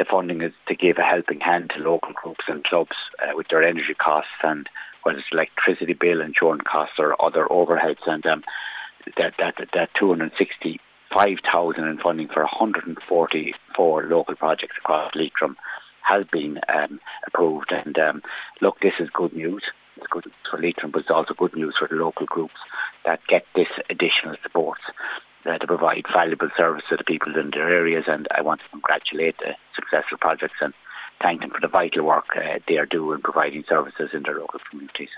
the funding is to give a helping hand to local groups and clubs uh, with their energy costs and whether it's electricity bill, insurance costs or other overheads. And um, that, that, that 265,000 in funding for 144 local projects across Leitrim has been um, approved. And um, look, this is good news. It's good for Leitrim, but it's also good news for the local groups that get this additional support uh, to provide valuable service to the people in their areas. And I want to congratulate the successful projects and thank them for the vital work uh, they are doing providing services in their local communities.